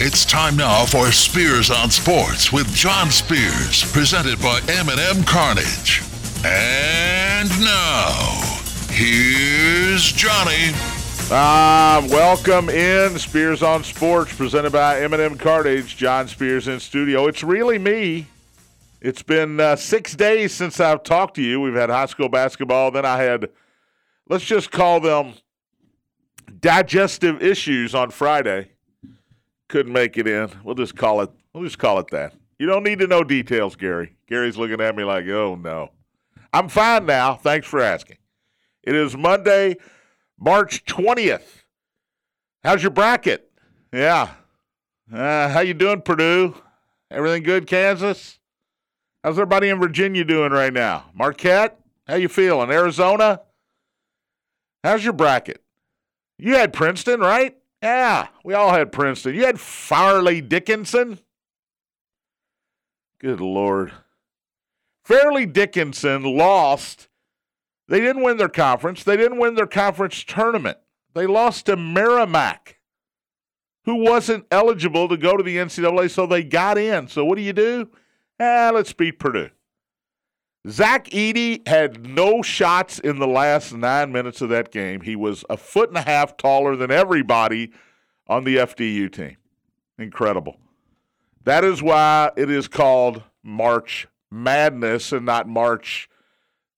It's time now for Spears on Sports with John Spears, presented by M&M Cartage. And now, here's Johnny. Uh, welcome in Spears on Sports, presented by M&M Cartage. John Spears in studio. It's really me. It's been uh, six days since I've talked to you. We've had high school basketball. Then I had, let's just call them digestive issues on Friday. Couldn't make it in. We'll just call it. We'll just call it that. You don't need to know details, Gary. Gary's looking at me like, oh no. I'm fine now. Thanks for asking. It is Monday, March 20th. How's your bracket? Yeah. Uh, how you doing, Purdue? Everything good, Kansas? How's everybody in Virginia doing right now? Marquette? How you feeling? Arizona? How's your bracket? You had Princeton, right? Yeah, we all had Princeton. You had Fairleigh Dickinson? Good Lord. Fairleigh Dickinson lost. They didn't win their conference. They didn't win their conference tournament. They lost to Merrimack, who wasn't eligible to go to the NCAA, so they got in. So what do you do? Ah, let's beat Purdue. Zach Edey had no shots in the last nine minutes of that game. He was a foot and a half taller than everybody on the FDU team. Incredible. That is why it is called March Madness and not March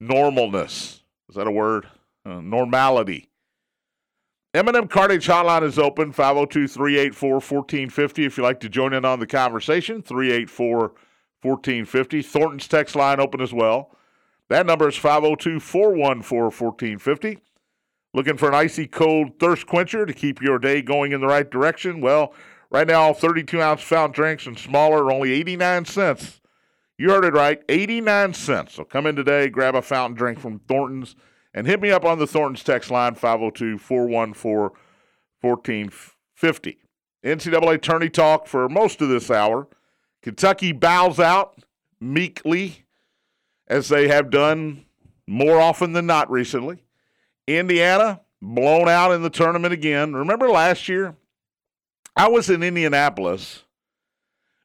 Normalness. Is that a word? Uh, normality. M&M Cartage Hotline is open, 502 384 1450. If you'd like to join in on the conversation, 384 1450. Thornton's text line open as well. That number is 502 414 1450. Looking for an icy cold thirst quencher to keep your day going in the right direction? Well, right now, 32 ounce fountain drinks and smaller are only 89 cents. You heard it right, 89 cents. So come in today, grab a fountain drink from Thornton's, and hit me up on the Thornton's text line, 502 414 1450. NCAA tourney talk for most of this hour. Kentucky bows out meekly, as they have done more often than not recently. Indiana blown out in the tournament again. Remember last year? I was in Indianapolis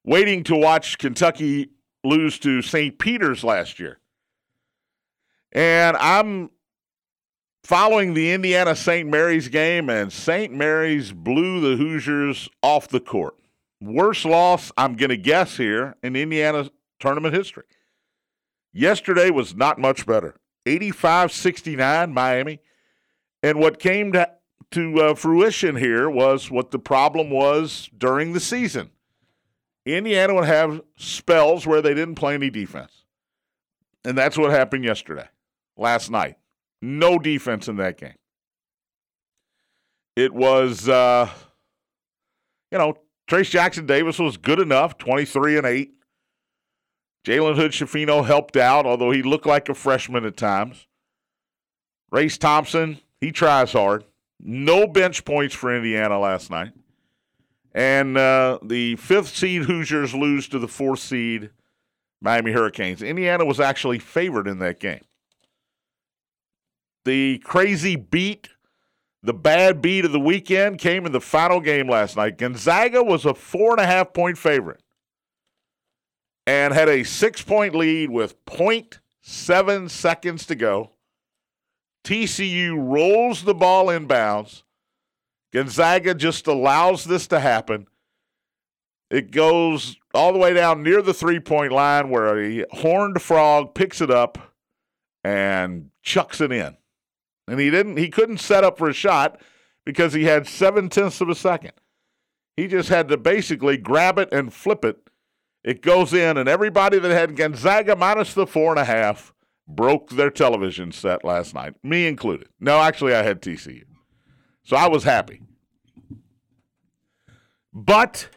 waiting to watch Kentucky lose to St. Peter's last year. And I'm following the Indiana St. Mary's game, and St. Mary's blew the Hoosiers off the court. Worst loss, I'm going to guess here, in Indiana tournament history. Yesterday was not much better 85 69, Miami. And what came to, to uh, fruition here was what the problem was during the season. Indiana would have spells where they didn't play any defense. And that's what happened yesterday, last night. No defense in that game. It was, uh, you know, Trayce Jackson Davis was good enough, 23 and 8. Jalen Hood Schifino helped out, although he looked like a freshman at times. Race Thompson, he tries hard. No bench points for Indiana last night. And uh, the fifth seed Hoosiers lose to the fourth seed Miami Hurricanes. Indiana was actually favored in that game. The crazy beat the bad beat of the weekend came in the final game last night. Gonzaga was a four and a half point favorite and had a six point lead with 0.7 seconds to go. TCU rolls the ball inbounds. Gonzaga just allows this to happen. It goes all the way down near the three point line where a horned frog picks it up and chucks it in and he didn't. He couldn't set up for a shot because he had seven tenths of a second. He just had to basically grab it and flip it. It goes in, and everybody that had Gonzaga minus the four and a half broke their television set last night, me included. No, actually, I had TCU, so I was happy. But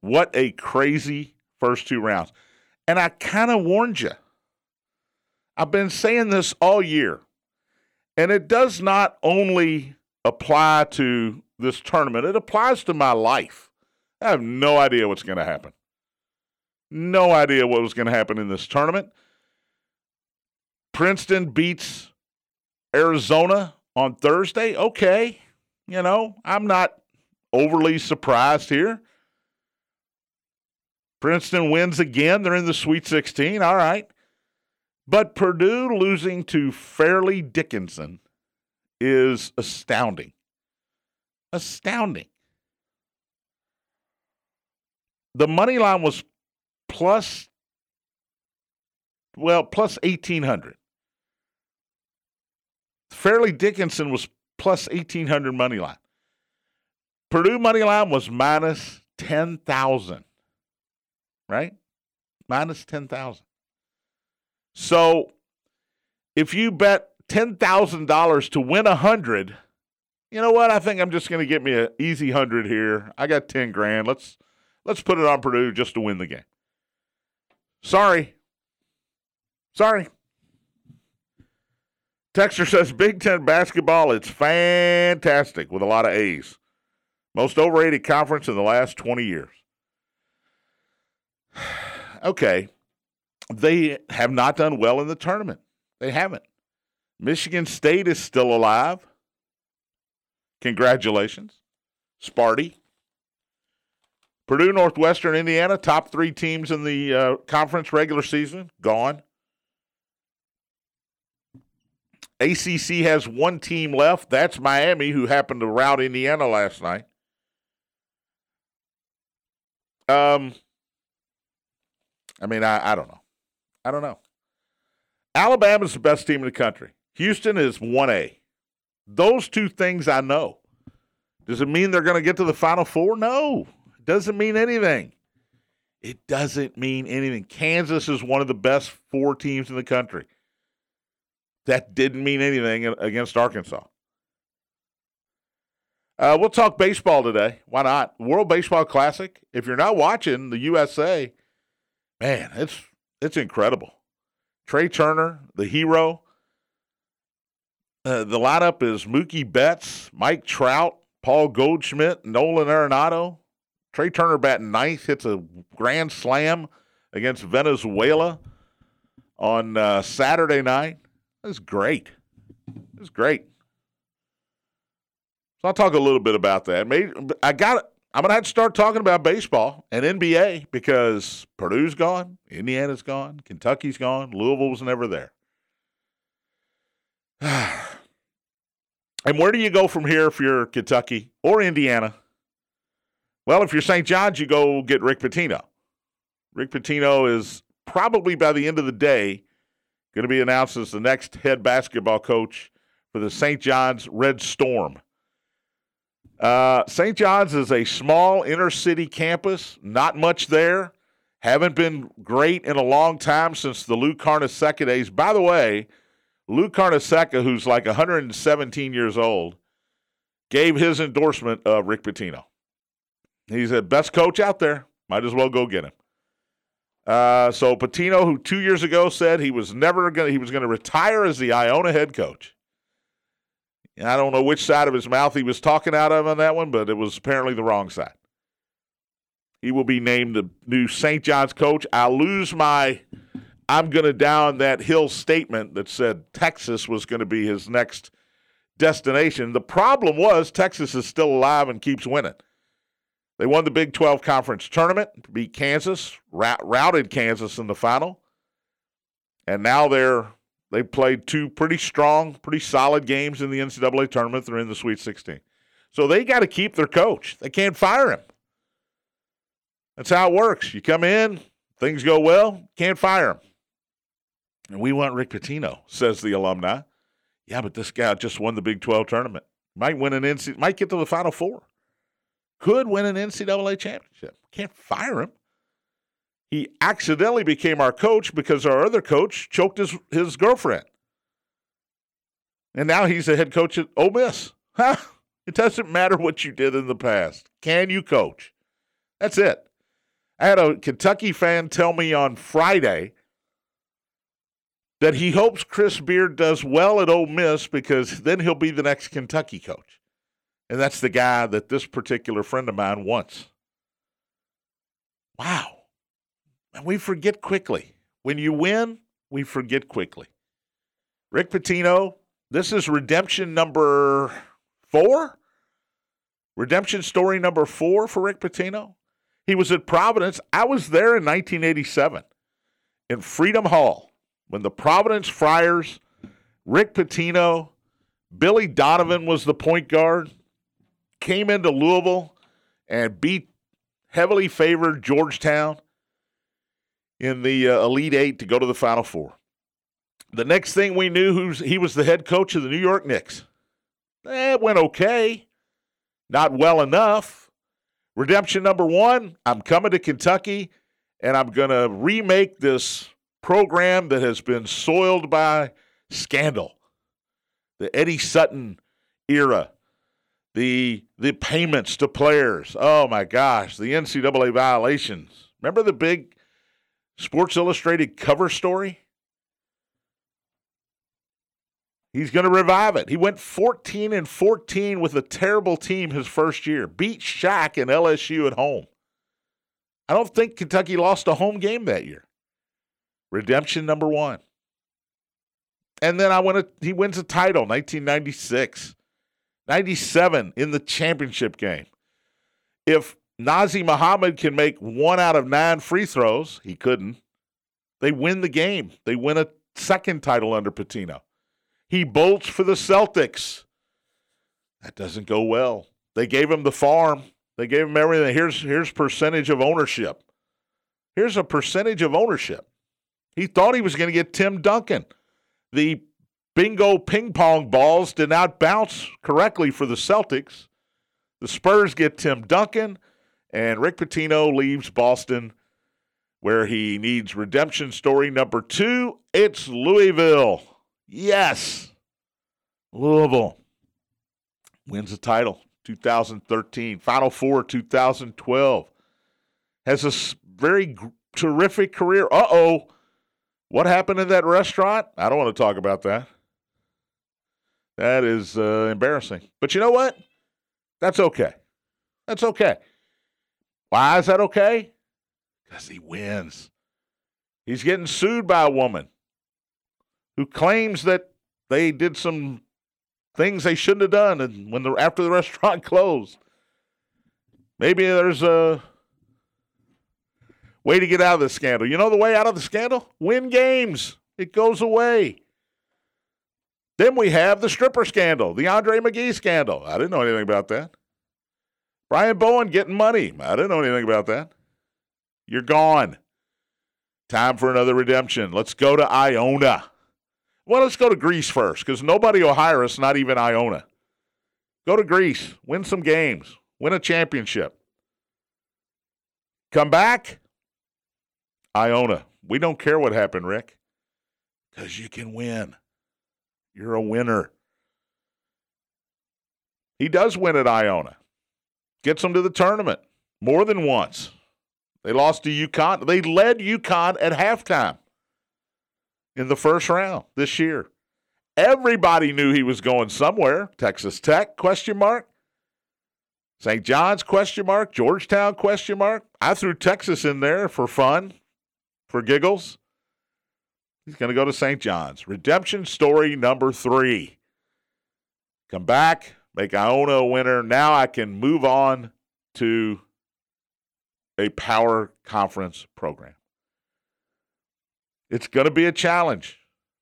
what a crazy first two rounds. And I kind of warned you. I've been saying this all year. And it does not only apply to this tournament, it applies to my life. I have no idea what's going to happen. No idea what was going to happen in this tournament. Princeton beats Arizona on Thursday. Okay. You know, I'm not overly surprised here. Princeton wins again. They're in the Sweet 16. All right. But Purdue losing to Fairleigh Dickinson is astounding. Astounding. The money line was plus, well, plus 1800. Fairleigh Dickinson was plus 1800 money line. Purdue money line was minus 10,000. Right? Minus 10,000. So if you bet $10,000 to win a 100, you know what? I think I'm just going to get me an easy 100 here. I got 10 grand. Let's let's put it on Purdue just to win the game. Sorry. Sorry. Texter says Big Ten basketball, it's fantastic with a lot of A's. Most overrated conference in the last 20 years. okay they have not done well in the tournament. They haven't. Michigan State is still alive. Congratulations. Sparty. Purdue, Northwestern, Indiana, top three teams in the uh, conference regular season, gone. ACC has one team left. That's Miami, who happened to rout Indiana last night. Um, I mean, I, I don't know. I don't know. Alabama's the best team in the country. Houston is 1A. Those two things I know. Does it mean they're going to get to the Final Four? No. It doesn't mean anything. It doesn't mean anything. Kansas is one of the best four teams in the country. That didn't mean anything against Arkansas. Uh, we'll talk baseball today. Why not? World Baseball Classic. If you're not watching the USA, man, it's it's incredible. Trea Turner, the hero. Uh, the lineup is Mookie Betts, Mike Trout, Paul Goldschmidt, Nolan Arenado. Trea Turner batting ninth, hits a grand slam against Venezuela on uh, Saturday night. That's great. It's great. So I'll talk a little bit about that. Maybe I got I'm going to have to start talking about baseball and NBA because Purdue's gone, Indiana's gone, Kentucky's gone, Louisville's never there. and where do you go from here if you're Kentucky or Indiana? Well, if you're St. John's, you go get Rick Pitino. Rick Pitino is probably by the end of the day going to be announced as the next head basketball coach for the St. John's Red Storm. Uh, St. John's is a small inner city campus, not much there. Haven't been great in a long time since the Lou Carnesecca days. By the way, Lou Carnesecca, who's like 117 years old, gave his endorsement of Rick Pitino. He said, best coach out there. Might as well go get him. Uh, so Pitino, who two years ago said he was never going, he was going to retire as the Iona head coach. I don't know which side of his mouth he was talking out of on that one, but it was apparently the wrong side. He will be named the new St. John's coach. I'll lose my I'm going to down that hill statement that said Texas was going to be his next destination. The problem was Texas is still alive and keeps winning. They won the Big 12 conference tournament, beat Kansas, routed Kansas in the final, and now they're they played two pretty strong, pretty solid games in the NCAA tournament. They're in the Sweet 16. So they got to keep their coach. They can't fire him. That's how it works. You come in, things go well, can't fire him. And we want Rick Pitino, says the alumni. Yeah, but this guy just won the Big 12 tournament. Might win an NCAA, might get to the Final Four. Could win an NCAA championship. Can't fire him. He accidentally became our coach because our other coach choked his, his girlfriend. And now he's the head coach at Ole Miss. Huh? It doesn't matter what you did in the past. Can you coach? That's it. I had a Kentucky fan tell me on Friday that he hopes Chris Beard does well at Ole Miss because then he'll be the next Kentucky coach. And that's the guy that this particular friend of mine wants. Wow. And we forget quickly. When you win, we forget quickly. Rick Pitino, this is redemption number four. Redemption story number four for Rick Pitino. He was at Providence. I was there in 1987 in Freedom Hall when the Providence Friars, Rick Pitino, Billy Donovan was the point guard, came into Louisville and beat heavily favored Georgetown in the uh, Elite Eight to go to the Final Four. The next thing we knew, he was the head coach of the New York Knicks. Eh, it went okay, not well enough. Redemption number one I'm coming to Kentucky and I'm going to remake this program that has been soiled by scandal. The Eddie Sutton era, the the payments to players. Oh my gosh, the NCAA violations. Remember the big Sports Illustrated cover story? He's going to revive it. He went 14 and 14 with a terrible team his first year. Beat Shaq and LSU at home. I don't think Kentucky lost a home game that year. Redemption number one. And then I went. A, he wins a title, 1996, 97 in the championship game. If Nazr Mohammed can make one out of nine free throws, he couldn't. They win the game. They win a second title under Pitino. He bolts for the Celtics. That doesn't go well. They gave him the farm. They gave him everything. Here's here's percentage of ownership. Here's a percentage of ownership. He thought he was going to get Tim Duncan. The bingo ping pong balls did not bounce correctly for the Celtics. The Spurs get Tim Duncan, and Rick Pitino leaves Boston where he needs redemption story number two. It's Louisville. Yes. Louisville wins the title 2013, Final Four 2012. Has a very terrific career. Uh oh. What happened in that restaurant? I don't want to talk about that. That is uh, embarrassing. But you know what? That's okay. That's okay. Why is that okay? Because he wins. He's getting sued by a woman who claims that they did some things they shouldn't have done and when the after the restaurant closed. Maybe there's a way to get out of this scandal. You know the way out of the scandal? Win games. It goes away. Then we have the stripper scandal, the Andre McGee scandal. I didn't know anything about that. Brian Bowen getting money. I didn't know anything about that. You're gone. Time for another redemption. Let's go to Iona. Well, let's go to Greece first because nobody will hire us, not even Iona. Go to Greece, win some games, win a championship. Come back, Iona. We don't care what happened, Rick, because you can win. You're a winner. He does win at Iona, gets them to the tournament more than once. They lost to UConn. They led UConn at halftime in the first round this year. Everybody knew he was going somewhere. Texas Tech question mark. St. John's question mark. Georgetown question mark. I threw Texas in there for fun, for giggles. He's going to go to St. John's. Redemption story number three. Come back, make Iona a winner. Now I can move on to a power conference program. It's going to be a challenge,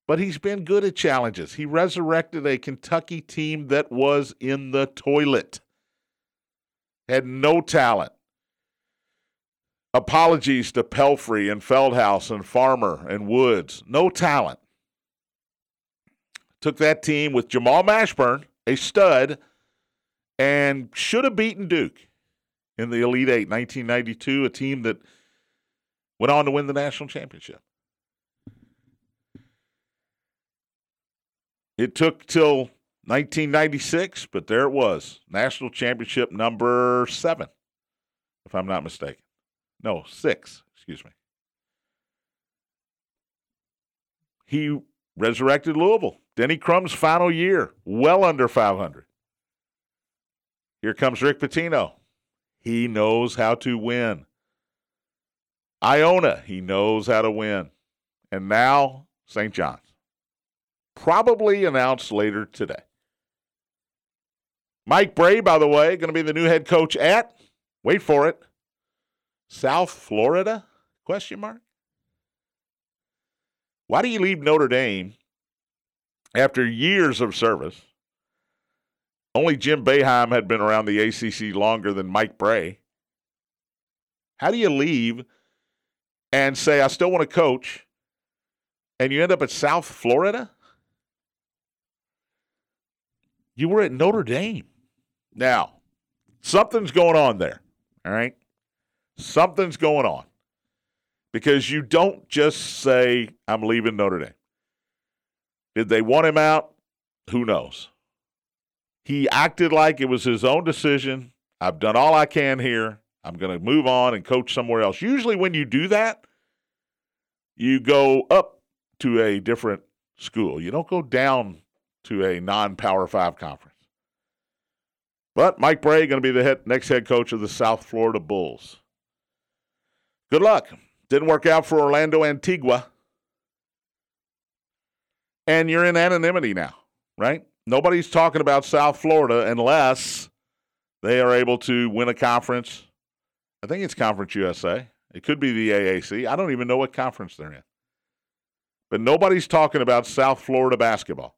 but he's been good at challenges. He resurrected a Kentucky team that was in the toilet, had no talent. Apologies to Pelfrey and Feldhaus and Farmer and Woods. No talent. Took that team with Jamal Mashburn, a stud, and should have beaten Duke in the Elite Eight, 1992, a team that went on to win the national championship. It took till 1996, but there it was. National championship number seven, if I'm not mistaken. No, six, excuse me. He resurrected Louisville. Denny Crum's final year, well under 500. Here comes Rick Pitino. He knows how to win. Iona, he knows how to win. And now, St. John's probably announced later today. Mike Brey, by the way, going to be the new head coach at, wait for it, South Florida? Question mark. Why do you leave Notre Dame after years of service? Only Jim Boeheim had been around the ACC longer than Mike Brey. How do you leave and say, I still want to coach, and you end up at South Florida? You were at Notre Dame. Now, something's going on there. All right. Something's going on because you don't just say, I'm leaving Notre Dame. Did they want him out? Who knows? He acted like it was his own decision. I've done all I can here. I'm going to move on and coach somewhere else. Usually, when you do that, you go up to a different school. You don't go down to a non Power Five conference. But Mike Brey going to be the head, next head coach of the South Florida Bulls. Good luck. Didn't work out for Orlando Antigua. And you're in anonymity now, right? Nobody's talking about South Florida unless they are able to win a conference. I think it's Conference USA. It could be the AAC. I don't even know what conference they're in. But nobody's talking about South Florida basketball.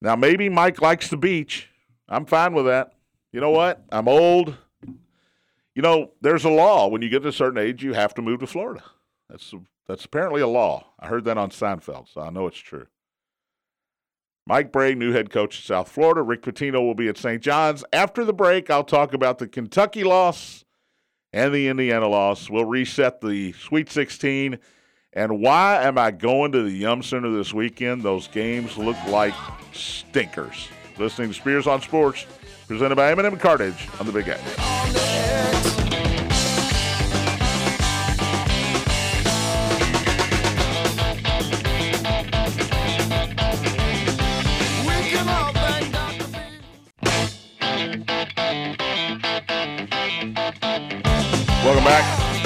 Now, maybe Mike likes the beach. I'm fine with that. You know what? I'm old. You know, there's a law. When you get to a certain age, you have to move to Florida. That's that's apparently a law. I heard that on Seinfeld, so I know it's true. Mike Brey, new head coach of South Florida. Rick Pitino will be at St. John's. After the break, I'll talk about the Kentucky loss and the Indiana loss. We'll reset the Sweet 16. And why am I going to the Yum Center this weekend? Those games look like stinkers. Listening to Spears on Sports, presented by M&M Cartage on the Big X. Welcome back.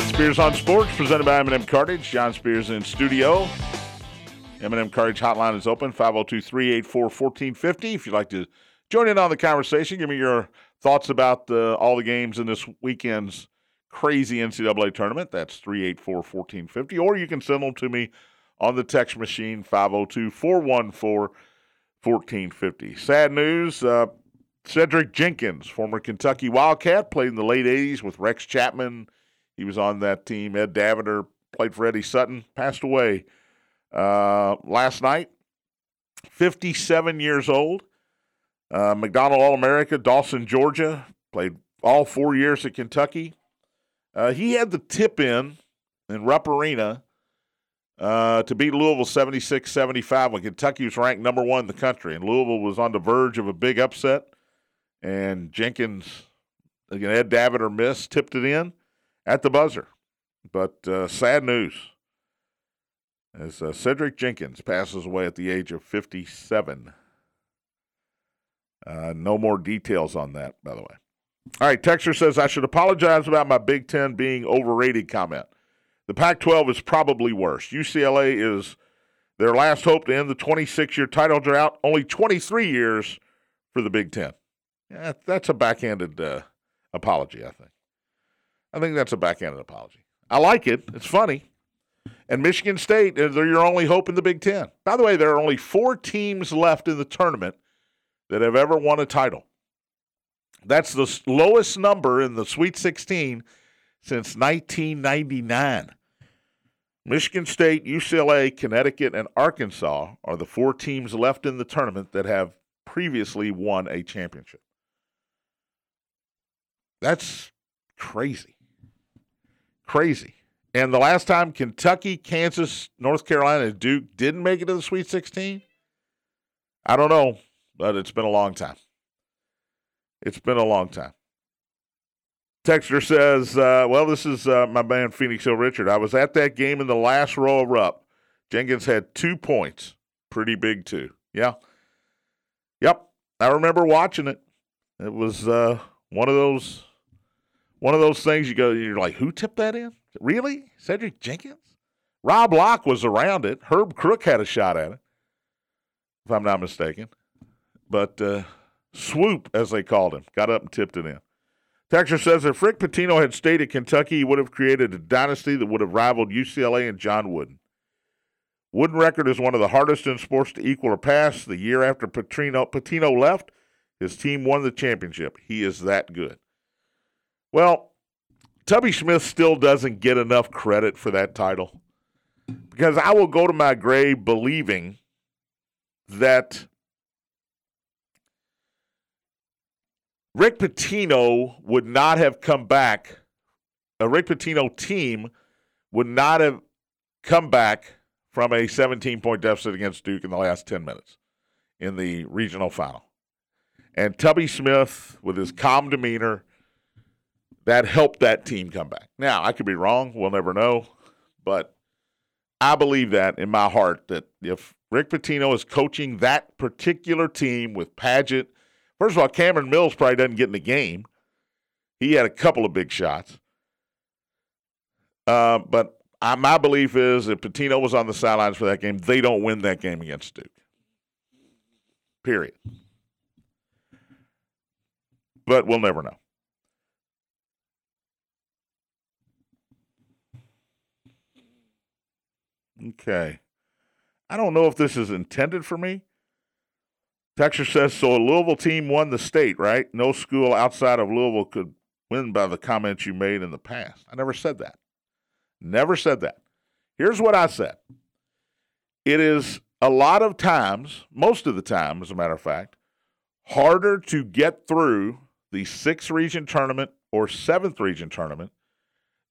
Spears on Sports, presented by M&M Cartage. John Spears in studio. M&M Cartage hotline is open, 502-384-1450. If you'd like to join in on the conversation, give me your thoughts about the, all the games in this weekend's crazy NCAA tournament. That's 384-1450. Or you can send them to me on the text machine, 502-414-1450. Sad news, uh, Cedric Jenkins, former Kentucky Wildcat, played in the late 80s with Rex Chapman. He was on that team. Ed Davender played for Eddie Sutton, passed away uh, last night, 57 years old. Uh, McDonald All America, Dawson, Georgia, played all four years at Kentucky. Uh, he had the tip in in Rupp Arena uh, to beat Louisville 76 75 when Kentucky was ranked number one in the country. And Louisville was on the verge of a big upset and Jenkins, again, Ed Davender missed, tipped it in at the buzzer. But uh, sad news as uh, Cedric Jenkins passes away at the age of 57. Uh, no more details on that, by the way. All right, Texter says I should apologize about my Big Ten being overrated comment. The Pac 12 is probably worse. UCLA is their last hope to end the 26 year title drought, only 23 years for the Big Ten. Yeah, that's a backhanded uh, apology, I think. I think that's a backhanded apology. I like it. It's funny. And Michigan State, uh, they're your only hope in the Big Ten. By the way, there are only four teams left in the tournament that have ever won a title. That's the lowest number in the Sweet 16 since 1999. Michigan State, UCLA, Connecticut, and Arkansas are the four teams left in the tournament that have previously won a championship. That's crazy. Crazy. And the last time Kentucky, Kansas, North Carolina, and Duke didn't make it to the Sweet 16, I don't know, but it's been a long time. It's been a long time. Texter says, uh, well, this is uh, my man Phoenix Hill Richard. I was at that game in the last row of Rupp. Jenkins had two points. Pretty big, too. Yeah. Yep. I remember watching it. It was uh, one of those one of those things you go, you're like, who tipped that in? Really? Cedric Jenkins? Rob Lock was around it. Herb Crook had a shot at it, if I'm not mistaken. But uh, swoop, as they called him. Got up and tipped it in. Texture says if Rick Pitino had stayed at Kentucky, he would have created a dynasty that would have rivaled UCLA and John Wooden. Wooden record is one of the hardest in sports to equal or pass. The year after Pitino, Pitino left, his team won the championship. He is that good. Well, Tubby Smith still doesn't get enough credit for that title because I will go to my grave believing that Rick Pitino would not have come back. A Rick Pitino team would not have come back from a 17 point deficit against Duke in the last 10 minutes in the regional final. And Tubby Smith, with his calm demeanor, that helped that team come back. Now, I could be wrong. We'll never know. But I believe that in my heart that if Rick Pitino is coaching that particular team with Padgett, first of all, Cameron Mills probably doesn't get in the game. He had a couple of big shots. Uh, but I, my belief is if Pitino was on the sidelines for that game, they don't win that game against Duke. Period. But we'll never know. Okay. I don't know if this is intended for me. Texas says so. A Louisville team won the state, right? No school outside of Louisville could win by the comments you made in the past. I never said that. Never said that. Here's what I said it is a lot of times, most of the time, as a matter of fact, harder to get through the sixth region tournament or seventh region tournament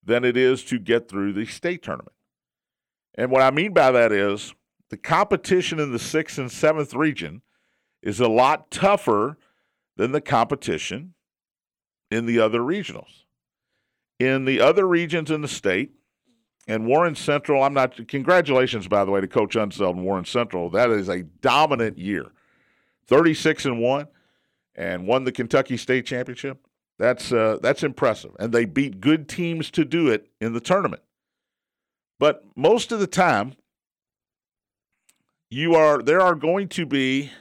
than it is to get through the state tournament. And what I mean by that is the competition in the sixth and seventh region is a lot tougher than the competition in the other regionals. In the other regions in the state, and Warren Central, I'm not, congratulations, by the way, to Coach Unseld and Warren Central. That is a dominant year 36 and 1 and won the Kentucky State Championship. That's, uh, that's impressive. And they beat good teams to do it in the tournament. But most of the time, you are there are going to be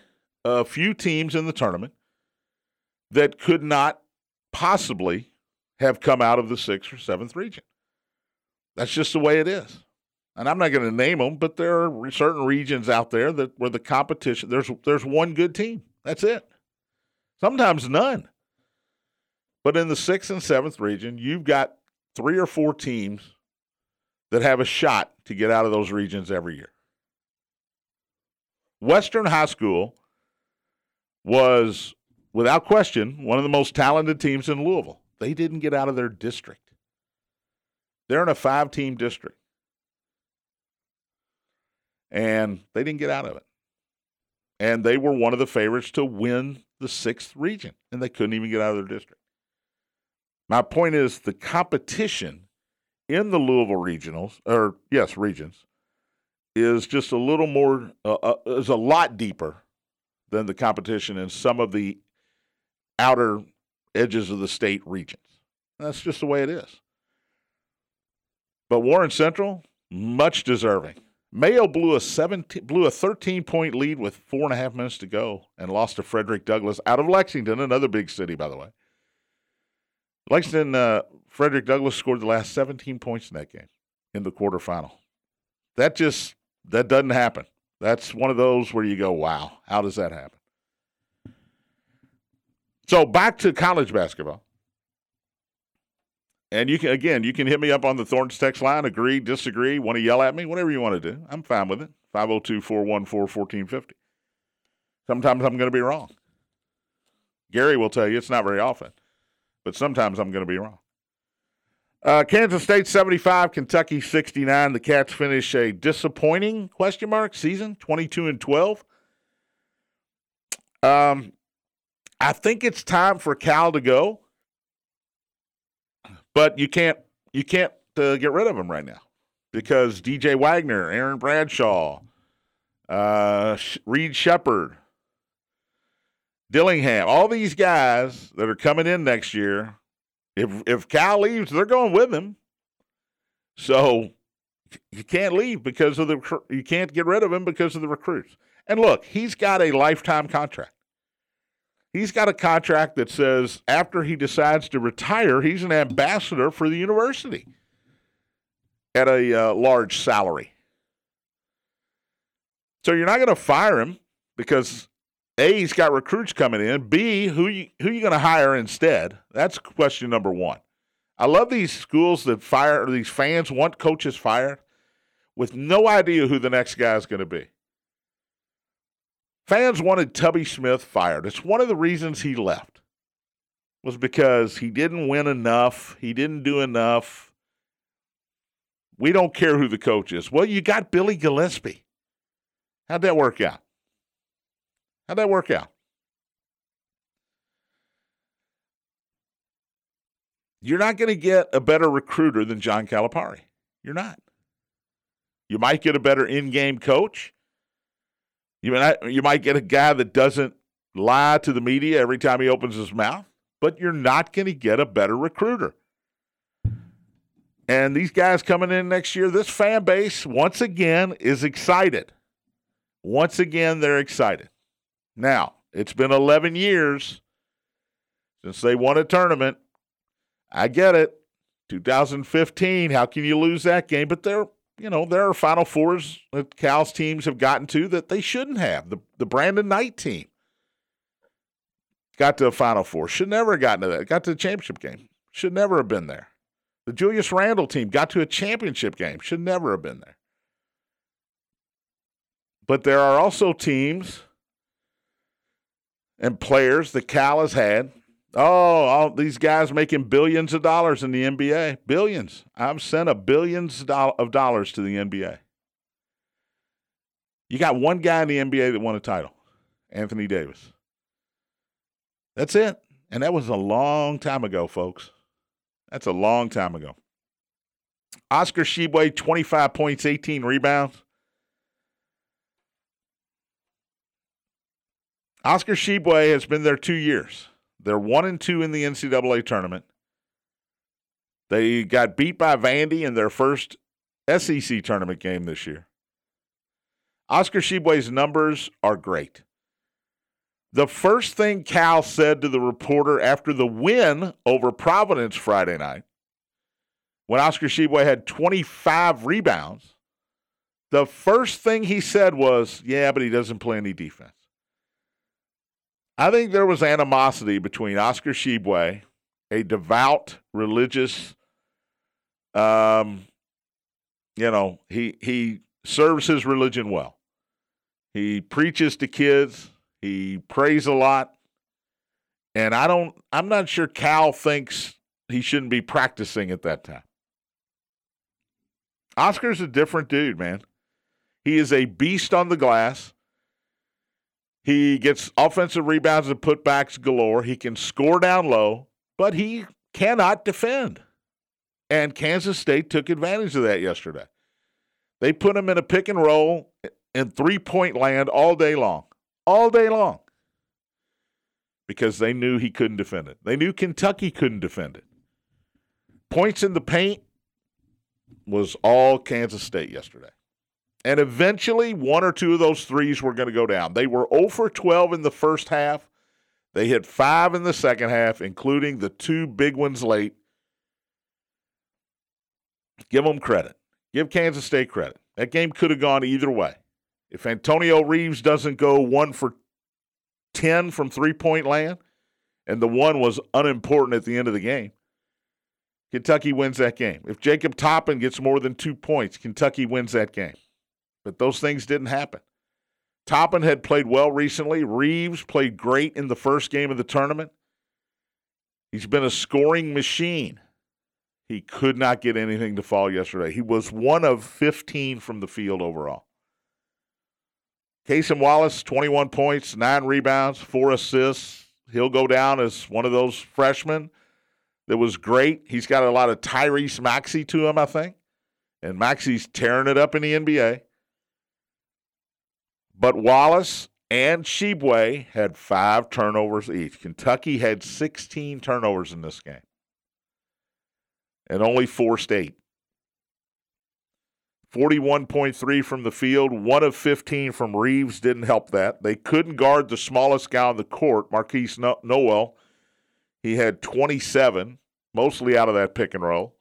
a few teams in the tournament that could not possibly have come out of the sixth or seventh region. That's just the way it is. And I'm not going to name them, but there are certain regions out there that where the competition there's there's one good team. That's it. Sometimes none. But in the sixth and seventh region, you've got three or four teams that have a shot to get out of those regions every year. Western High School was, without question, one of the most talented teams in Louisville. They didn't get out of their district. They're in a five team district. And they didn't get out of it. And they were one of the favorites to win the sixth region, and they couldn't even get out of their district. My point is the competition in the Louisville regionals, or yes, regions, is just a little more, uh, uh, is a lot deeper than the competition in some of the outer edges of the state regions. That's just the way it is. But Warren Central, much deserving. Mayo blew a 17, blew a 13 point lead with four and a half minutes to go and lost to Frederick Douglass out of Lexington, another big city, by the way. Lexington, uh, Frederick Douglass scored the last 17 points in that game in the quarterfinal. That just that doesn't happen. That's one of those where you go, "Wow, how does that happen?" So back to college basketball. And you can again, you can hit me up on the Thorns text line, agree, disagree, want to yell at me, whatever you want to do. I'm fine with it. 502-414-1450. Sometimes I'm going to be wrong. Gary will tell you it's not very often but sometimes I'm going to be wrong. Uh, Kansas State 75, Kentucky 69. The Cats finish a disappointing question mark season, 22 and 12. Um, I think it's time for Cal to go, but you can't you can't uh, get rid of him right now because DJ Wagner, Aaron Bradshaw, uh, Reed Sheppard, Dillingham, all these guys that are coming in next year, if if Cal leaves, they're going with him. So you can't leave because of the you can't get rid of him because of the recruits. And look, he's got a lifetime contract. He's got a contract that says after he decides to retire, he's an ambassador for the university at a uh, large salary. So you're not going to fire him because A, he's got recruits coming in. B, who you, who you going to hire instead? That's question number one. I love these schools that fire or these fans want coaches fired with no idea who the next guy is going to be. Fans wanted Tubby Smith fired. It's one of the reasons he left. Was because he didn't win enough, he didn't do enough. We don't care who the coach is. Well, you got Billy Gillispie. How'd that work out? How'd that work out? You're not going to get a better recruiter than John Calipari. You're not. You might get a better in-game coach. You might you might get a guy that doesn't lie to the media every time he opens his mouth, but you're not going to get a better recruiter. And these guys coming in next year, this fan base once again is excited. Once again, they're excited. Now, it's been 11 years since they won a tournament. I get it. 2015, how can you lose that game? But they're, you know, there are Final Fours that Cal's teams have gotten to that they shouldn't have. The, the Brandon Knight team got to a Final Four. Should never have gotten to that. Got to the championship game. Should never have been there. The Julius Randle team got to a championship game. Should never have been there. But there are also teams and players that Cal has had. Oh, all these guys making billions of dollars in the NBA. Billions. I've sent a billions of dollars to the NBA. You got one guy in the NBA that won a title, Anthony Davis. That's it. And that was a long time ago, folks. That's a long time ago. Oscar Tshiebwe, 25 points, 18 rebounds. Oscar Tshiebwe has been there two years. They're one and two in the NCAA tournament. They got beat by Vandy in their first SEC tournament game this year. Oscar Tshiebwe's numbers are great. The first thing Cal said to the reporter after the win over Providence Friday night, when Oscar Tshiebwe had 25 rebounds, the first thing he said was, Yeah, but he doesn't play any defense. I think there was animosity between Oscar Tshiebwe, a devout religious, um, you know, he he serves his religion well. He preaches to kids. He prays a lot, and I don't. I'm not sure Cal thinks he shouldn't be practicing at that time. Oscar's a different dude, man. He is a beast on the glass. He gets offensive rebounds and putbacks galore. He can score down low, but he cannot defend. And Kansas State took advantage of that yesterday. They put him in a pick and roll in three point land all day long, all day long, because they knew he couldn't defend it. They knew Kentucky couldn't defend it. Points in the paint was all Kansas State yesterday. And eventually, one or two of those threes were going to go down. They were 0 for 12 in the first half. They hit five in the second half, including the two big ones late. Give them credit. Give Kansas State credit. That game could have gone either way. If Antonio Reeves doesn't go one for 10 from three point land, and the one was unimportant at the end of the game, Kentucky wins that game. If Jacob Toppin gets more than two points, Kentucky wins that game. Those things didn't happen. Toppin had played well recently. Reeves played great in the first game of the tournament. He's been a scoring machine. He could not get anything to fall yesterday. He was one of 15 from the field overall. Cason Wallace, 21 points, nine rebounds, four assists. He'll go down as one of those freshmen that was great. He's got a lot of Tyrese Maxey to him, I think. And Maxey's tearing it up in the NBA. But Wallace and Tshiebwe had five turnovers each. Kentucky had 16 turnovers in this game and only four state. 41.3 from the field, one of 15 from Reeves didn't help that. They couldn't guard the smallest guy on the court, Markquis Nowell. He had 27, mostly out of that pick and roll.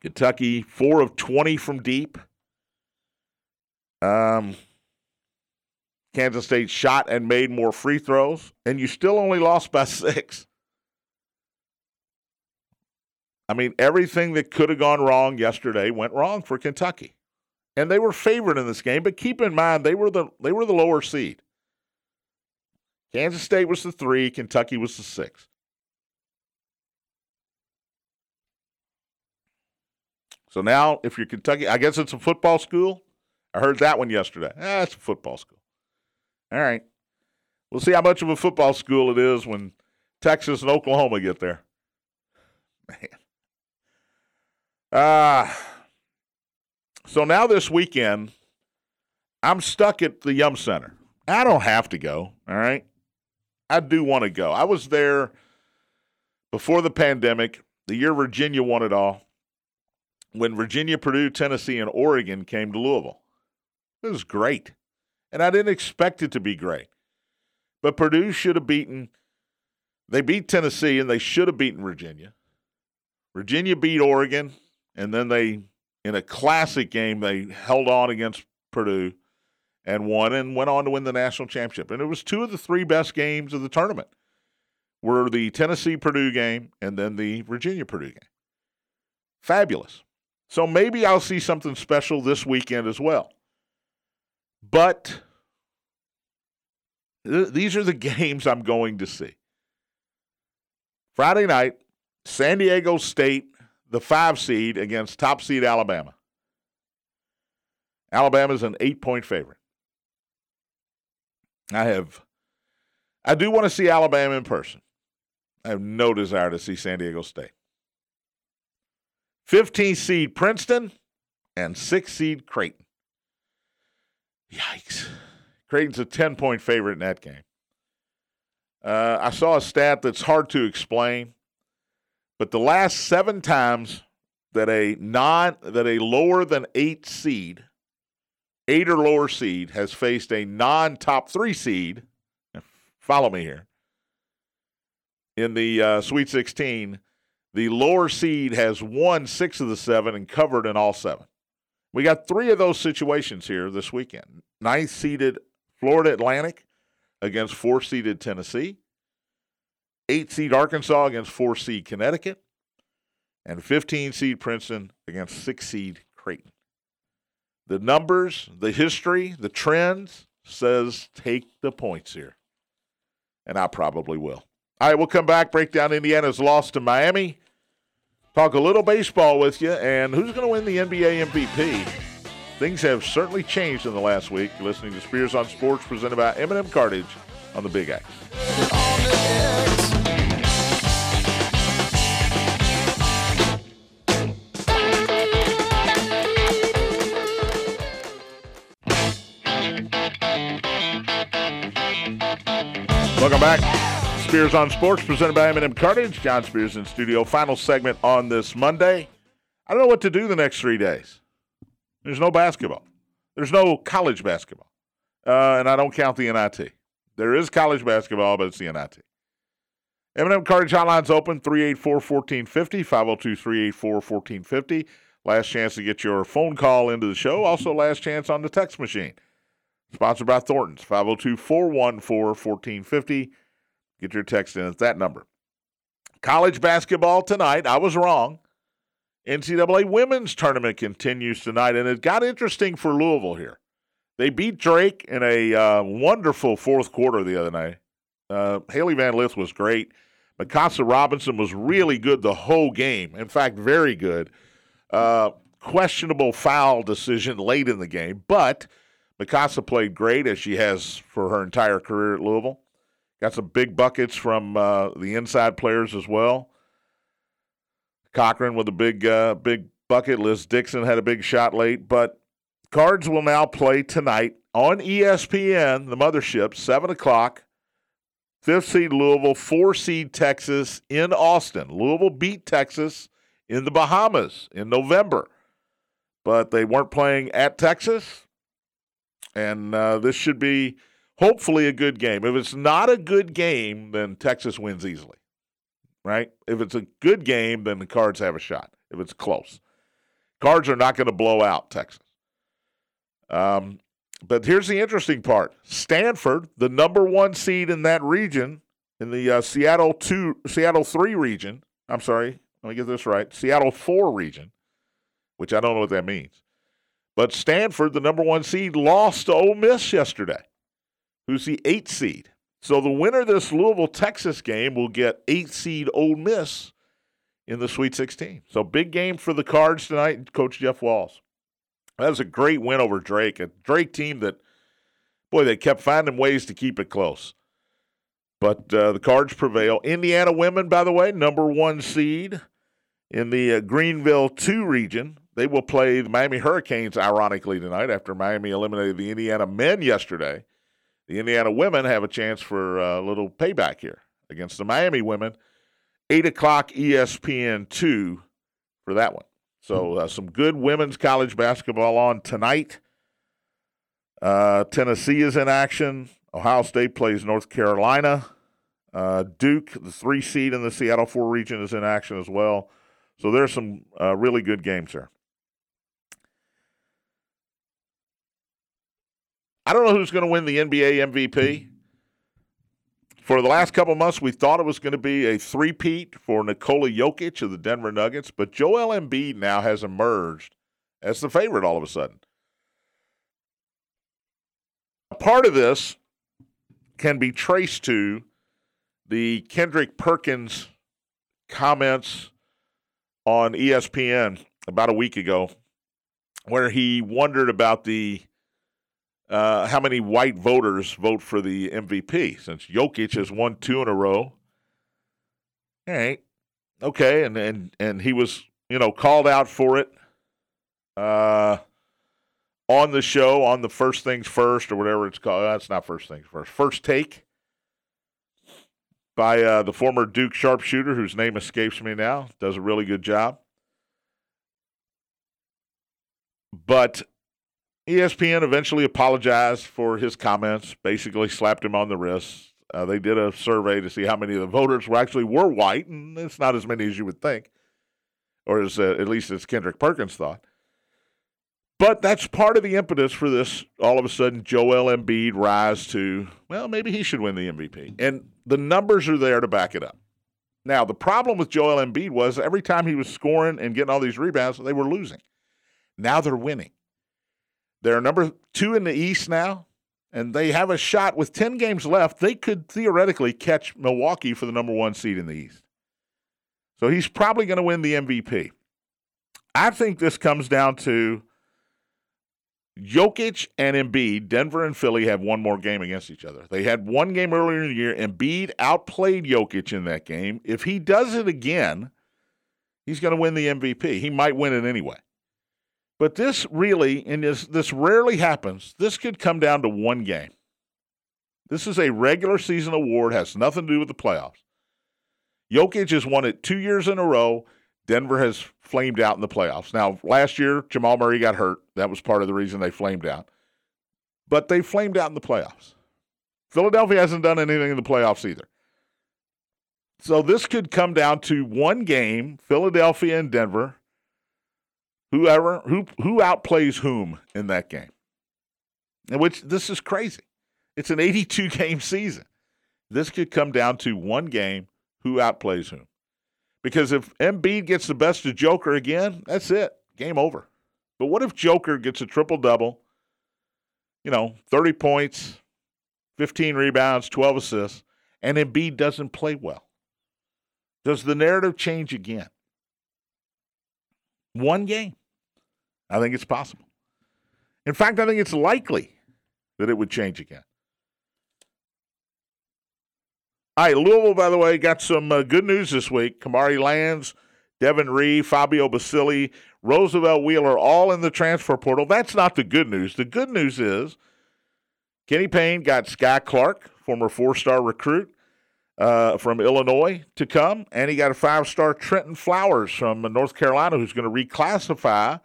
Kentucky, four of 20 from deep. Um, Kansas State shot and made more free throws, and you still only lost by six. I mean, everything that could have gone wrong yesterday went wrong for Kentucky. And they were favored in this game, but keep in mind they were the they were the lower seed. Kansas State was the 3, Kentucky was the 6. So now if you're Kentucky, I guess it's a football school. I heard that one yesterday. Ah, it's a football school. All right. We'll see how much of a football school it is when Texas and Oklahoma get there. Man. Uh, so now this weekend, I'm stuck at the Yum Center. I don't have to go, all right? I do want to go. I was there before the pandemic, the year Virginia won it all, when Virginia, Purdue, Tennessee, and Oregon came to Louisville. It was great. And I didn't expect it to be great. But Purdue should have beaten, they beat Tennessee, and they should have beaten Virginia. Virginia beat Oregon and then they, in a classic game, they held on against Purdue and won and went on to win the national championship. And it was two of the three best games of the tournament were the Tennessee Purdue game and then the Virginia Purdue game. Fabulous. So maybe I'll see something special this weekend as well. But th- these are the games I'm going to see. Friday night, San Diego State the five seed against top seed Alabama. Alabama's an eight point favorite. I have, I do want to see Alabama in person. I have no desire to see San Diego State. 15 seed Princeton and 6 seed Creighton. Yikes. Creighton's a 10 point favorite in that game. Uh, I saw a stat that's hard to explain. But the last seven times that a non that a lower than eight seed, eight or lower seed, has faced a non top three seed, follow me here. In the uh, Sweet 16, the lower seed has won six of the seven and covered in all seven. We got three of those situations here this weekend. Ninth seeded Florida Atlantic against four seeded Tennessee eight seed Arkansas against four seed Connecticut, and 15 seed Princeton against six seed Creighton. The numbers, the history, the trends says take the points here. And I probably will. All right, we'll come back, break down Indiana's loss to Miami, talk a little baseball with you, and who's going to win the NBA MVP. Things have certainly changed in the last week. You're listening to Spears on Sports, presented by M&M Cartage on the Big X. Welcome back. Spears on Sports, presented by M&M Cartage. John Spears in studio. Final segment on this Monday. I don't know what to do the next three days. There's no basketball. There's no college basketball. Uh, and I don't count the NIT. There is college basketball, but it's the NIT. M&M Cartage Hotline's open, 384-1450, 502-384-1450. Last chance to get your phone call into the show. Also, last chance on the text machine. Sponsored by Thornton's, 502 414 1450. Get your text in at that number. College basketball tonight. I was wrong. NCAA women's tournament continues tonight, and it got interesting for Louisville here. They beat Drake in a uh, wonderful fourth quarter the other night. Uh, Hailey Van Lith was great. Mykasa Robinson was really good the whole game. In fact, very good. Uh, questionable foul decision late in the game, but Mikasa played great as she has for her entire career at Louisville. Got some big buckets from uh, the inside players as well. Cochran with a big, uh, big bucket. Liz Dixon had a big shot late, but Cards will now play tonight on ESPN, the mothership, seven o'clock. Fifth seed Louisville, four seed Texas in Austin. Louisville beat Texas in the Bahamas in November. but they weren't playing at Texas. And uh, this should be hopefully a good game. If it's not a good game, then Texas wins easily, right? If it's a good game, then the Cards have a shot. If it's close, Cards are not going to blow out Texas. Um, but here's the interesting part: Stanford, the number one seed in that region, in the uh, Seattle two, Seattle three region. I'm sorry, let me get this right. Seattle four region, which I don't know what that means. But Stanford, the number one seed, lost to Ole Miss yesterday, who's the eight seed. So the winner of this Louisville Texas game will get eight seed Ole Miss in the Sweet 16. So big game for the Cards tonight, Coach Jeff Walz. That was a great win over Drake, a Drake team that, boy, they kept finding ways to keep it close. But uh, the Cards prevail. Indiana women, by the way, number one seed in the uh, Greenville 2 region. They will play the Miami Hurricanes, ironically, tonight after Miami eliminated the Indiana men yesterday. The Indiana women have a chance for a little payback here against the Miami women. 8 o'clock ESPN 2 for that one. So uh, some good women's college basketball on tonight. Uh, Tennessee is in action. Ohio State plays North Carolina. Uh, Duke, the three seed in the Seattle 4 region, is in action as well. So there's some uh, really good games there. I don't know who's going to win the NBA MVP. For the last couple months, we thought it was going to be a three-peat for Nikola Jokic of the Denver Nuggets, but Joel Embiid now has emerged as the favorite all of a sudden. Part of this can be traced to the Kendrick Perkins comments on ESPN about a week ago, where he wondered about the uh, how many white voters vote for the MVP since Jokic has won two in a row. All right, okay, and and and he was you know called out for it uh, on the show on the first things first or whatever it's called. That's not first things first. First take by uh, the former Duke sharpshooter whose name escapes me now. Does a really good job. But ESPN eventually apologized for his comments, basically slapped him on the wrist. Uh, they did a survey to see how many of the voters were actually were white, and it's not as many as you would think, or as uh, at least as Kendrick Perkins thought. But that's part of the impetus for this. All of a sudden, Joel Embiid rise to well, maybe he should win the MVP, and the numbers are there to back it up. Now, the problem with Joel Embiid was every time he was scoring and getting all these rebounds, they were losing. Now they're winning. They're number two in the East now, and they have a shot with 10 games left. They could theoretically catch Milwaukee for the number one seed in the East. So he's probably going to win the MVP. I think this comes down to Jokic and Embiid. Denver and Philly have one more game against each other. They had one game earlier in the year. Embiid outplayed Jokic in that game. If he does it again, he's going to win the MVP. He might win it anyway. But this really, and this, this rarely happens, this could come down to one game. This is a regular season award, has nothing to do with the playoffs. Jokic has won it two years in a row. Denver has flamed out in the playoffs. Now, last year, Jamal Murray got hurt. That was part of the reason they flamed out. But they flamed out in the playoffs. Philadelphia hasn't done anything in the playoffs either. So this could come down to one game, Philadelphia and Denver whoever who who outplays whom in that game. Which this is crazy. It's an 82 game season. This could come down to one game who outplays whom. Because if Embiid gets the best of Joker again, that's it. Game over. But what if Joker gets a triple double? You know, 30 points, 15 rebounds, 12 assists, and Embiid doesn't play well? Does the narrative change again? One game. I think it's possible. In fact, I think it's likely that it would change again. All right, Louisville, by the way, got some uh, good news this week. Kamari Lands, Devin Reed, Fabio Basili, Roosevelt Wheeler, all in the transfer portal. That's not the good news. The good news is Kenny Payne got Skyy Clark, former four star recruit uh, from Illinois, to come, and he got a five star Trentyn Flowers from North Carolina who's going to reclassify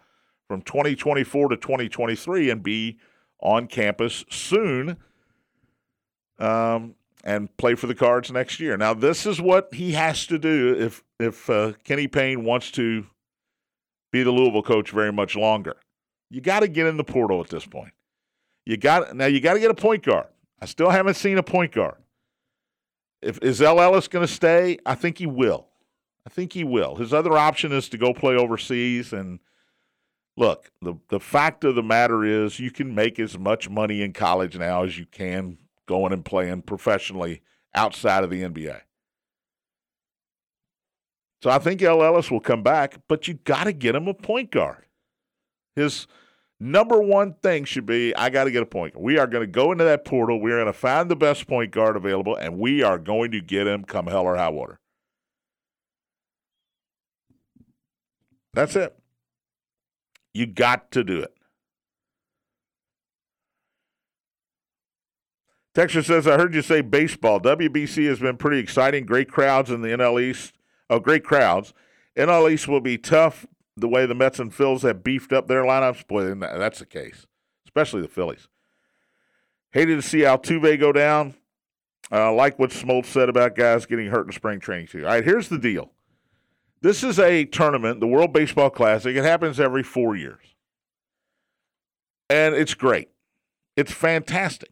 from 2024 to 2023 and be on campus soon um, and play for the Cards next year. Now, this is what he has to do if if uh, Kenny Payne wants to be the Louisville coach very much longer. You got to get in the portal at this point. You got now. You got to get a point guard. I still haven't seen a point guard. If is El Ellis going to stay? I think he will. I think he will. His other option is to go play overseas. And look, the the fact of the matter is, you can make as much money in college now as you can going and playing professionally outside of the NBA. So I think El Ellis will come back, but you got to get him a point guard. His number one thing should be I got to get a point guard. We are going to go into that portal. We're going to find the best point guard available, and we are going to get him come hell or high water. That's it. You got to do it. Texture says, I heard you say baseball. WBC has been pretty exciting. Great crowds in the NL East. Oh, great crowds. NL East will be tough the way the Mets and Phils have beefed up their lineups. Boy, that's the case, especially the Phillies. Hated to see Altuve go down. Uh, like what Smoltz said about guys getting hurt in spring training, too. All right, here's the deal. This is a tournament, the World Baseball Classic. It happens every four years. And it's great. It's fantastic.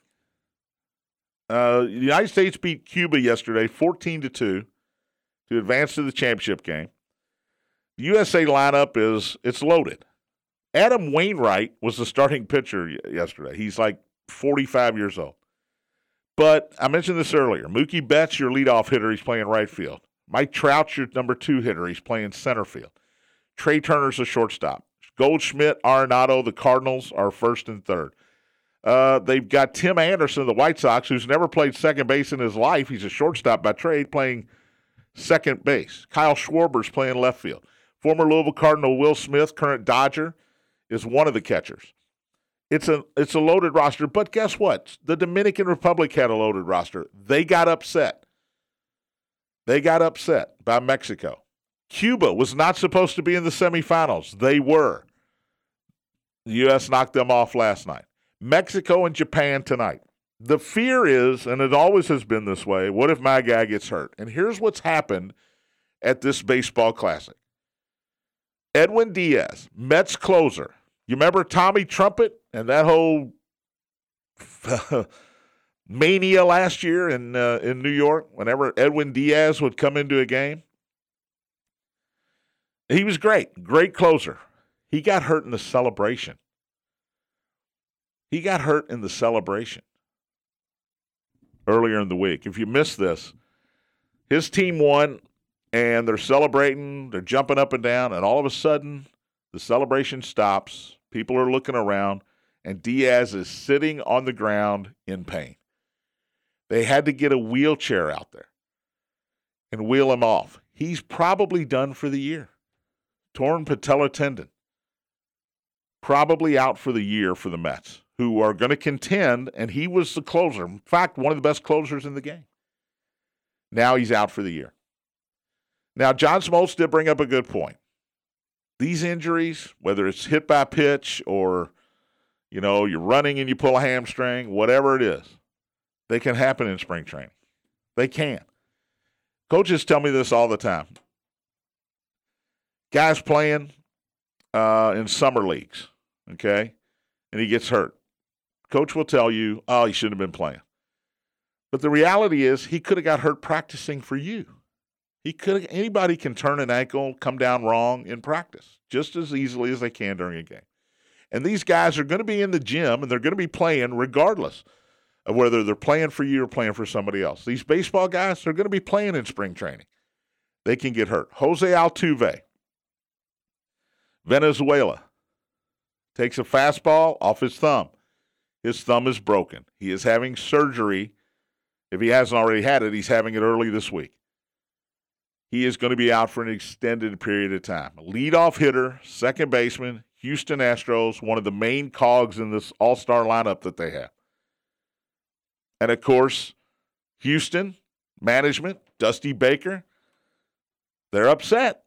Uh, the United States beat Cuba yesterday 14 to 2 to advance to the championship game. The USA lineup is it's loaded. Adam Wainwright was the starting pitcher yesterday. He's like 45 years old. But I mentioned this earlier. Mookie Betts, your leadoff hitter, he's playing right field. Mike Trout's your number two hitter. He's playing center field. Trea Turner's a shortstop. Goldschmidt, Arenado, the Cardinals are first and third. Uh, they've got Tim Anderson of the White Sox, who's never played second base in his life. He's a shortstop by trade, playing second base. Kyle Schwarber's playing left field. Former Louisville Cardinal Will Smith, current Dodger, is one of the catchers. It's a it's a loaded roster, but guess what? The Dominican Republic had a loaded roster. They got upset. They got upset by Mexico. Cuba was not supposed to be in the semifinals. They were. The U.S. knocked them off last night. Mexico and Japan tonight. The fear is, and it always has been this way what if my guy gets hurt? And here's what's happened at this baseball classic Edwin Diaz, Mets closer. You remember Tommy Trumpet and that whole mania last year in uh, in New York whenever Edwin Diaz would come into a game. He was great, great closer. He got hurt in the celebration. He got hurt in the celebration earlier in the week. If you missed this, his team won and they're celebrating, they're jumping up and down, and all of a sudden the celebration stops. People are looking around, and Diaz is sitting on the ground in pain. They had to get a wheelchair out there and wheel him off. He's probably done for the year. Torn patellar tendon. Probably out for the year for the Mets, who are going to contend, and he was the closer. In fact, one of the best closers in the game. Now he's out for the year. Now, John Smoltz did bring up a good point. These injuries, whether it's hit by pitch or, you know, you're running and you pull a hamstring, whatever it is, they can happen in spring training. They can. Coaches tell me this all the time. Guys playing uh, in summer leagues, okay, and he gets hurt. Coach will tell you, oh, he shouldn't have been playing. But the reality is, he could have got hurt practicing for you. He could anybody can turn an ankle, come down wrong in practice just as easily as they can during a game. And these guys are going to be in the gym and they're going to be playing regardless whether they're playing for you or playing for somebody else. These baseball guys, they're going to be playing in spring training. They can get hurt. Jose Altuve, Venezuela, takes a fastball off his thumb. His thumb is broken. He is having surgery. If he hasn't already had it, he's having it early this week he is going to be out for an extended period of time. Leadoff hitter, second baseman, Houston Astros, one of the main cogs in this all star lineup that they have. And of course, Houston management, Dusty Baker, they're upset.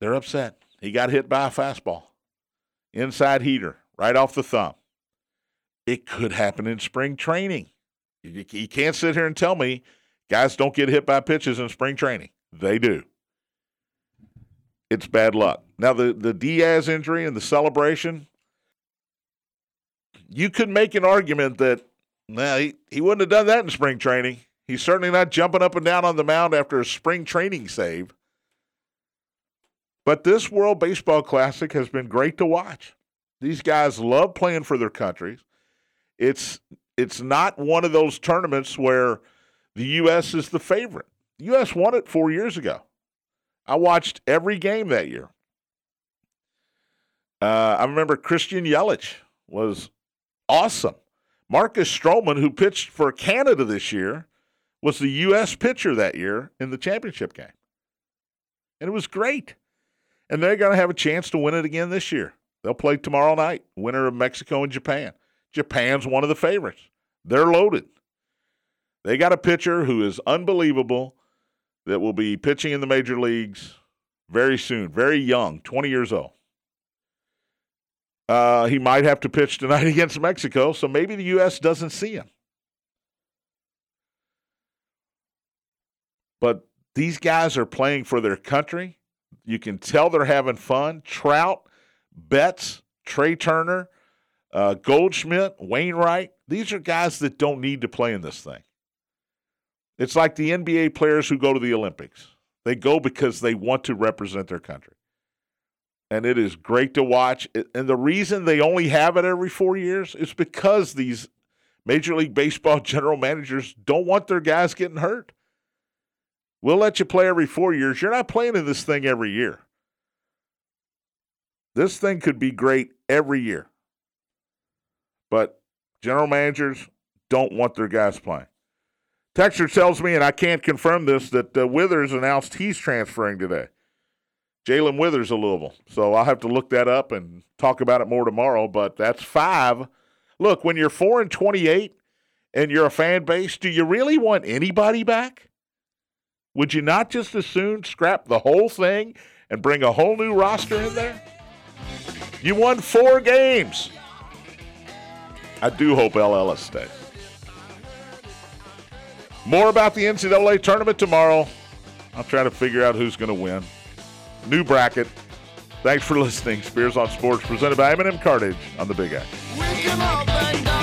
They're upset. He got hit by a fastball. inside heater, right off the thumb. It could happen in spring training. You, you can't sit here and tell me guys don't get hit by pitches in spring training. They do. It's bad luck. Now the the Diaz injury and the celebration, you could make an argument that nah, he, he wouldn't have done that in spring training. He's certainly not jumping up and down on the mound after a spring training save. But this World Baseball Classic has been great to watch. These guys love playing for their countries. It's it's not one of those tournaments where the U.S. is the favorite. The U.S. won it four years ago. I watched every game that year. Uh, I remember Christian Yelich was awesome. Marcus Stroman, who pitched for Canada this year, was the U.S. pitcher that year in the championship game. And it was great. And they're going to have a chance to win it again this year. They'll play tomorrow night, winner of Mexico and Japan. Japan's one of the favorites. They're loaded. They got a pitcher who is unbelievable that will be pitching in the major leagues very soon, very young, 20 years old. Uh, he might have to pitch tonight against Mexico, so maybe the U.S. doesn't see him. But these guys are playing for their country. You can tell they're having fun. Trout, Betts, Trea Turner, uh, Goldschmidt, Wainwright, these are guys that don't need to play in this thing. It's like the NBA players who go to the Olympics. They go because they want to represent their country. And it is great to watch. And the reason they only have it every four years is because these Major League Baseball general managers don't want their guys getting hurt. We'll let you play every four years. You're not playing in this thing every year. This thing could be great every year. But general managers don't want their guys playing. Texture tells me, and I can't confirm this, that uh, Withers announced he's transferring today. Jae'Lyn Withers of Louisville. So I'll have to look that up and talk about it more tomorrow. But that's five. Look, when you're four and twenty-eight and you're a fan base, do you really want anybody back? Would you not just as soon scrap the whole thing and bring a whole new roster in there? You won four games. I do hope Ellis stays. More about the NCAA tournament tomorrow. I'll try to figure out who's going to win. New bracket. Thanks for listening. Spears on Sports presented by M&M Cartage on the Big X.